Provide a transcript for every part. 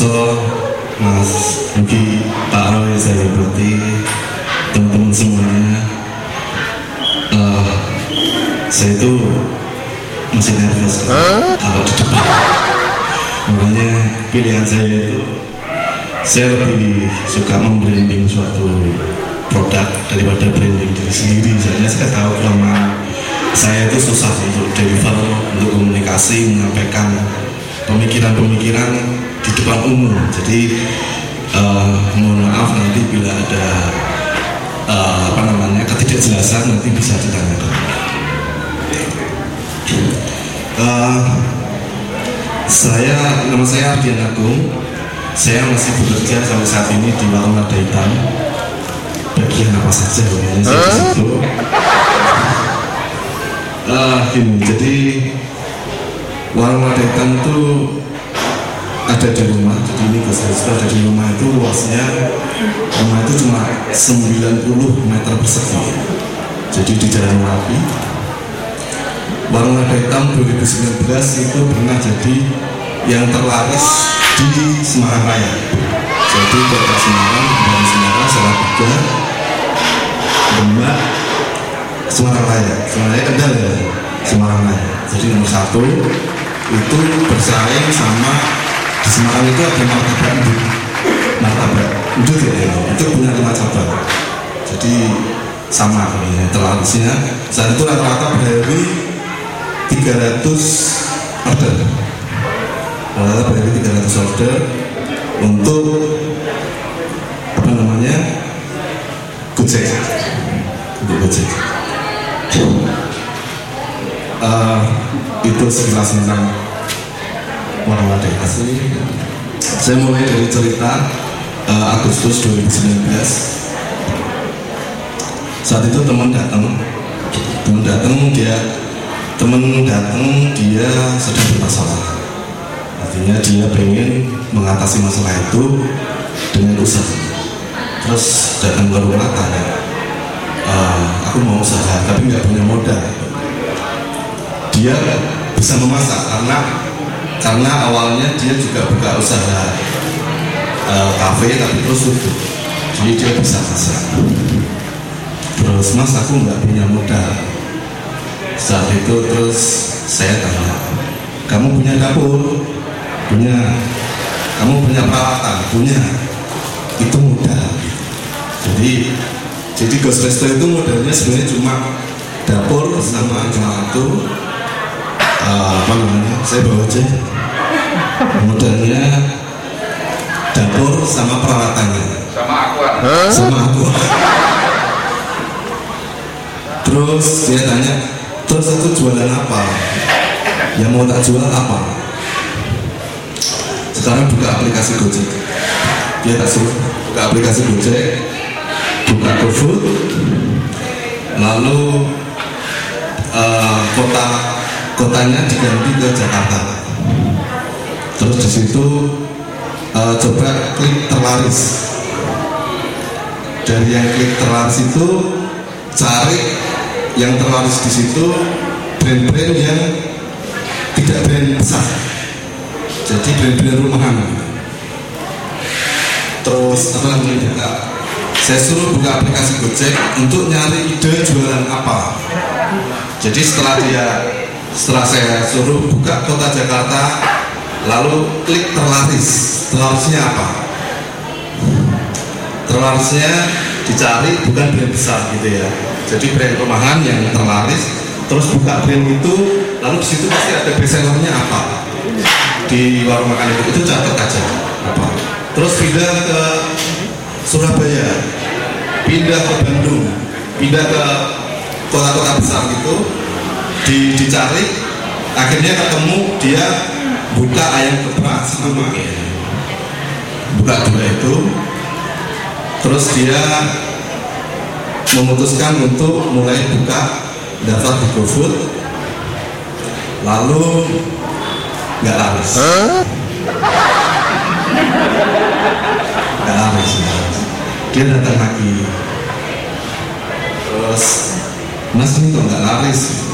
So, Mas Yuki, Pak Roy, saya berarti teman-teman semuanya, uh, saya itu masih nervous kalau di depan. Makanya pilihan saya itu saya lebih suka membranding suatu produk daripada branding diri sendiri. Soalnya saya tahu kelemahan saya itu susah untuk deliver, untuk komunikasi, menyampaikan pemikiran-pemikiran di depan umum. Jadi uh, mohon maaf nanti bila ada uh, apa namanya ketidakjelasan nanti bisa ditanyakan. Uh, saya nama saya Ardian Agung. Saya masih bekerja sampai saat ini di warung Lada Hitam. Bagian apa saja pokoknya saya di situ. Uh, gini, jadi warung Lada Hitam itu ada di rumah jadi ini Gus ada di rumah itu luasnya rumah itu cuma 90 meter persegi. Jadi di Jalan Merapi Warung Lada Hitam 2019 itu pernah jadi yang terlaris di Semarang Raya. Jadi kota Semarang dan Semarang Salatiga Demak Semarang Raya. Semarang Raya Kendal ya? Semarang Raya. Jadi nomor satu itu bersaing sama di Semarang itu ada martabak induk martabak. Induk ya. Itu punya lima cabang. Jadi sama ya, terlarisnya saat itu rata-rata berhari 300 order. Rata-rata berhari 300 order. Untuk apa namanya? Gojek. Untuk gojek. Uh, itu sekilas tentang warna asli saya mulai dari cerita uh, Agustus 2019 saat itu teman datang. Teman datang dia teman datang dia sedang bermasalah. Artinya dia pengen mengatasi masalah itu dengan usaha. Terus datang ke rumah tanya uh, aku mau usaha tapi nggak punya modal. Dia bisa memasak karena karena awalnya dia juga buka usaha uh, tapi terus tutup. Jadi dia bisa masak. Terus mas aku nggak punya modal. Saat itu terus saya tanya kamu punya dapur? Punya. Kamu punya peralatan? Punya. Itu modal. Jadi jadi Ghost Resto itu modalnya sebenarnya cuma dapur sama itu uh, apa namanya? Saya bawa aja. Modalnya dapur sama peralatannya. Sama aku sama aku terus dia tanya terus aku jualan apa? Yang mau tak jual apa? Sekarang buka aplikasi Gojek. Dia tak suruh. Buka aplikasi Gojek buka GoFood lalu uh, kota kotanya diganti ke Jakarta. Terus di situ uh, coba klik terlaris. Dari yang klik terlaris itu cari yang terlaris di situ brand-brand yang tidak brand besar. Jadi brand-brand rumahan. Terus namanya buka. Saya suruh buka aplikasi Gojek untuk nyari ide jualan apa. Jadi setelah dia setelah saya suruh buka kota Jakarta lalu klik terlaris. Terlarisnya apa? Terlarisnya dicari bukan brand besar gitu ya. Jadi brand rumahan yang terlaris terus buka brand itu lalu di situ pasti ada bestsellernya apa? Di warung makan itu itu catat aja. Apa? Terus pindah ke Surabaya pindah ke Bandung pindah ke kota-kota besar gitu di, dicari akhirnya ketemu dia buka ayam keprak sama buka dua itu terus dia memutuskan untuk mulai buka daftar di GoFood lalu nggak laris nggak laris. dia datang lagi. Terus mas ini kok nggak laris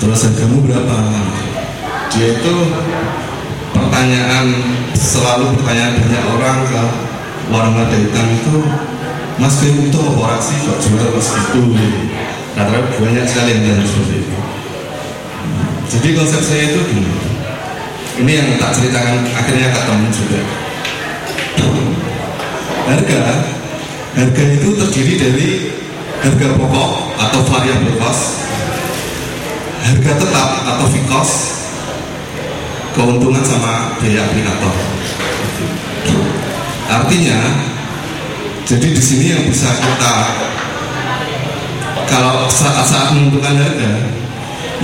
terus hargamu berapa? Dia itu pertanyaan selalu pertanyaan banyak orang ke warung lada hitam itu Mas krim itu sih? Kok jual mas gitu? Karena banyak sekali yang tanya seperti itu. Jadi konsep saya itu gini. Ini yang tak ceritakan akhirnya ketemu juga. Harga harga itu terdiri dari harga pokok atau variabel cost harga tetap atau cost keuntungan sama biaya aplikator artinya jadi di sini yang bisa kita kalau saat-saat menentukan harga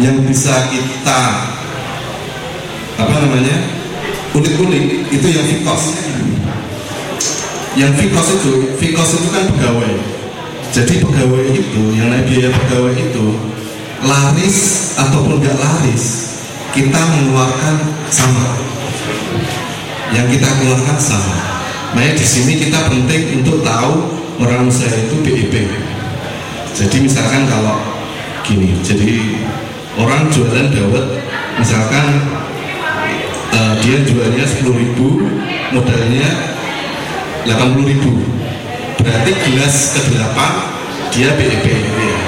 yang bisa kita apa namanya unik-unik itu yang cost yang Vikos itu, Vikos itu kan pegawai. Jadi pegawai itu, yang naik biaya pegawai itu laris ataupun gak laris, kita mengeluarkan sama. Yang kita keluarkan sama. Makanya di sini kita penting untuk tahu orang usaha itu BIP. Jadi misalkan kalau gini, jadi orang jualan dawet, misalkan uh, dia jualnya 10.000 modalnya 80 ribu berarti gelas ke 8 dia gitu ya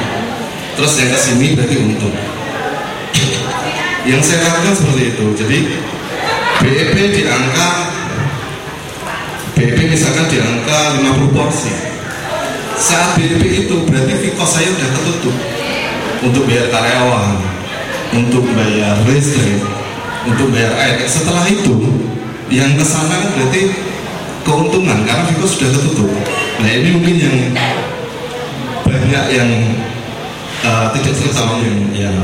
terus yang ke sini berarti untung yang saya katakan seperti itu. Jadi BEP di angka BEP misalkan di angka 50 porsi. Saat BEP itu berarti Vikos saya sudah ketutup untuk bayar karyawan untuk bayar listrik untuk bayar air. Setelah itu yang ke sana berarti keuntungan karena Viko sudah tertutup. Nah ini mungkin yang banyak yang uh, tidak sama yang yang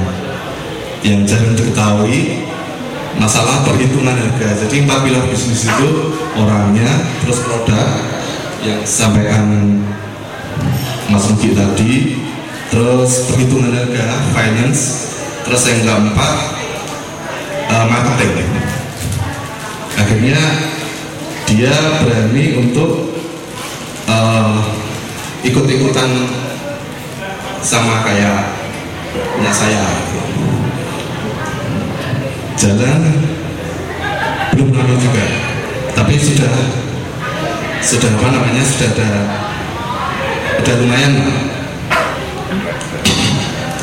yang jarang diketahui masalah perhitungan harga. Jadi empat pilar bisnis itu orangnya, terus produk yang sampaikan Mas Nuki tadi, terus perhitungan harga, finance, terus yang keempat uh, marketing. Akhirnya dia berani untuk uh, ikut-ikutan sama kayak punya saya jalan belum lalu juga. Tapi sudah sudah apa namanya sudah ada udah lumayan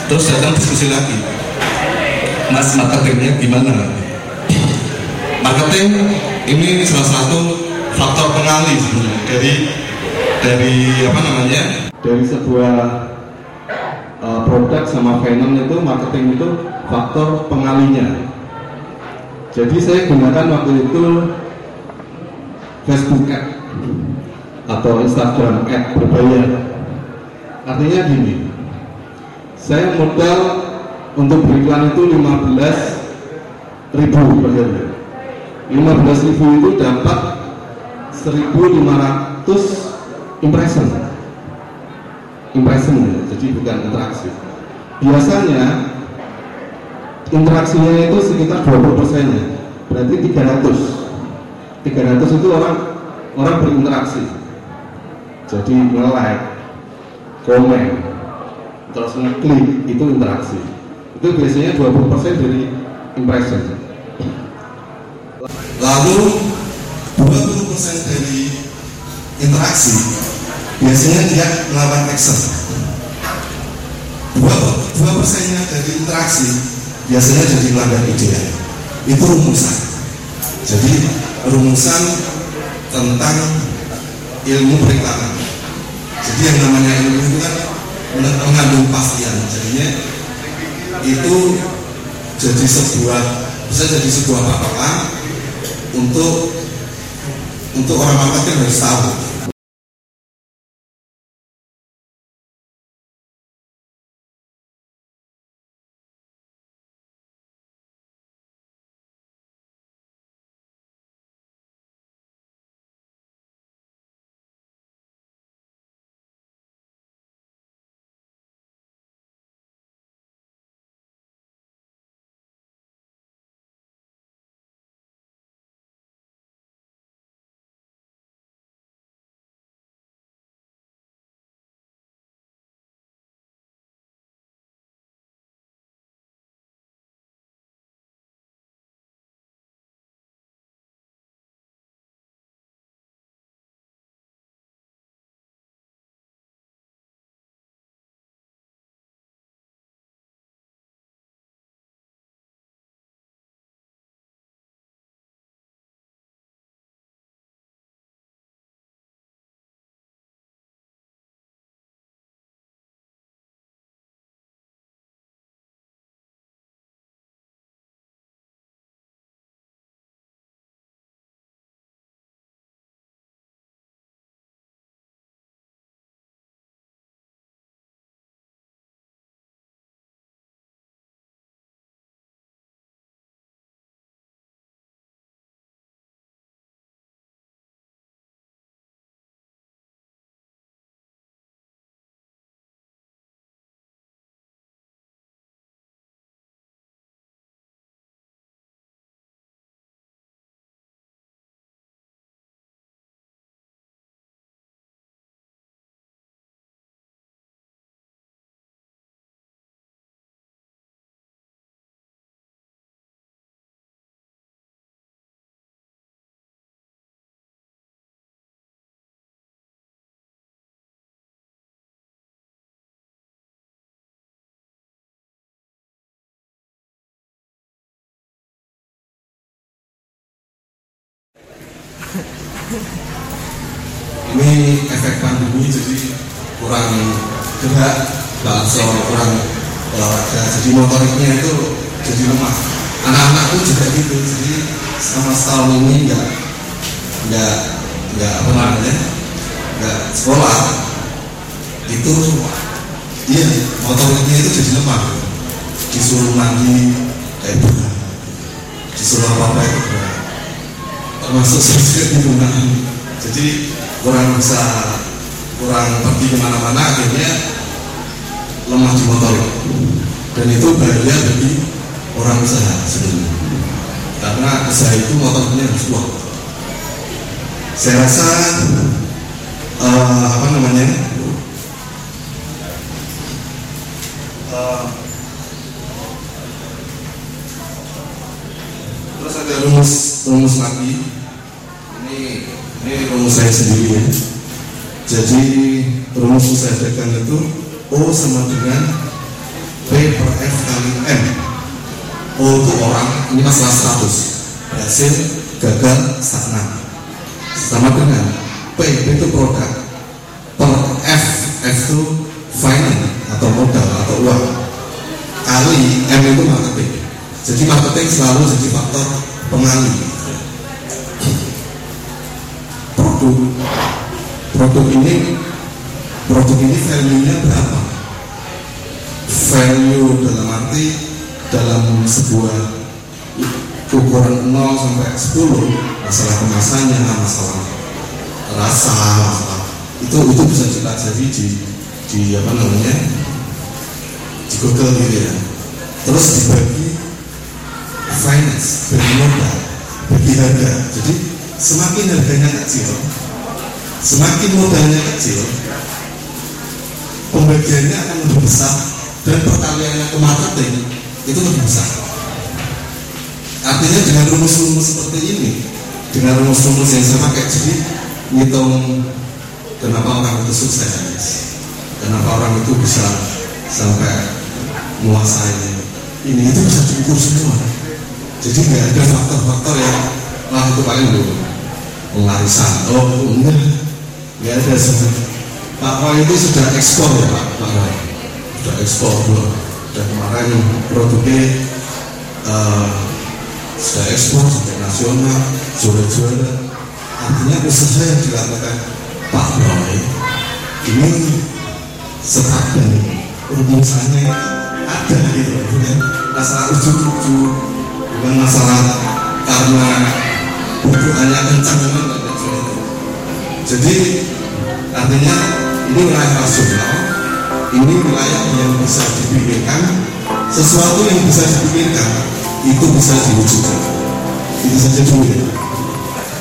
terus datang diskusi lagi. Mas marketingnya gimana? Marketing ini salah satu faktor pengalih sebenarnya. Dari dari apa namanya? Dari sebuah uh, produk sama venom itu marketing itu faktor pengalinya jadi saya gunakan waktu itu Facebook ad atau Instagram ad berbayar. Artinya gini saya modal untuk beriklan itu 15 ribu per hari 15 ribu itu dapat 1500 impression. Impression ya, jadi bukan interaksi. Biasanya interaksinya itu sekitar 20 persennya berarti 300 300 itu orang orang berinteraksi. Jadi nge-like komen terus ngeklik itu interaksi. Itu biasanya 20 persen dari impression. Lalu 20% dari interaksi biasanya dia melawan action. Dua, dua persennya dari interaksi biasanya jadi melanggar ideal. Itu rumusan. Jadi rumusan tentang ilmu periklanan. Jadi yang namanya ilmu itu kan mengandung pastian. Jadinya itu jadi sebuah bisa jadi sebuah patokan untuk untuk orang marketing harus tahu ini efek pandemi jadi kurang gerak bakso kurang olahraga. Jadi motoriknya itu jadi lemah. Anak-anak pun juga gitu jadi selama setahun ini enggak enggak enggak apa namanya enggak sekolah itu iya motoriknya itu jadi lemah. Disuruh mandi kayak bukan disuruh apa apa itu termasuk sosial lingkungan jadi kurang bisa kurang pergi ke mana-mana akhirnya lemah di motor. Dan itu bahaya bagi orang usaha sebenarnya. Karena usaha itu motornya harus kuat. Saya rasa uh, apa namanya? Uh, terus ada rumus rumus lagi ini rumus saya sendiri ya. Jadi rumus usaha dagang itu O sama dengan P per F kali M. O itu orang ini masalah status. Berhasil gagal stagnan. Sama dengan P itu produk. Per F F itu finance atau modal atau uang. Kali M itu marketing. Jadi marketing selalu jadi faktor pengalih produk produk ini produk ini value-nya berapa? Value dalam arti dalam sebuah ukuran 0 sampai 10 masalah kemasannya masalah rasa masalah itu itu bisa dipelajari di di apa namanya? Di Google gitu ya. Terus dibagi finance bagi modal bagi harga. Jadi semakin harganya kecil semakin modalnya kecil pembagiannya akan lebih besar dan perkaliannya ke marketing itu lebih besar. Artinya dengan rumus-rumus seperti ini dengan rumus-rumus yang sama kayak jadi ngitung kenapa orang itu sukses kenapa orang itu bisa sampai menguasai ini. Itu bisa diukur semua. Jadi nggak ada faktor-faktor yang lah itu paling dulu pengarisan oh enggak nggak ada sebenarnya Pak Roy itu sudah ekspor ya Pak. Pak Roy. Sudah ekspor dulu dan kemarin produknya uh, sudah ekspor sampai nasional juara-juara artinya usaha yang dilakukan Pak Roy ini sekat dan rumusannya ada gitu. Bukan masalah ujuk-ujuk bukan masalah karena bukuannya kencang memang jadi artinya ini wilayah rasional ini wilayah yang bisa dipikirkan. Sesuatu yang bisa dipikirkan itu bisa diwujudkan. Itu saja dulu ya.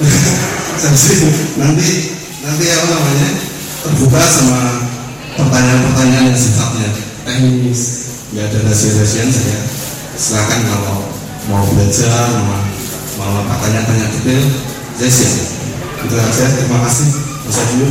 Nanti nanti apa namanya terbuka sama pertanyaan-pertanyaan yang sifatnya teknis. Nggak ada rahasia-rahasian saya. Silakan kalau mau belajar mau mau tanya-tanya detail saya siap. Itu aja. Terima kasih. Mas dulu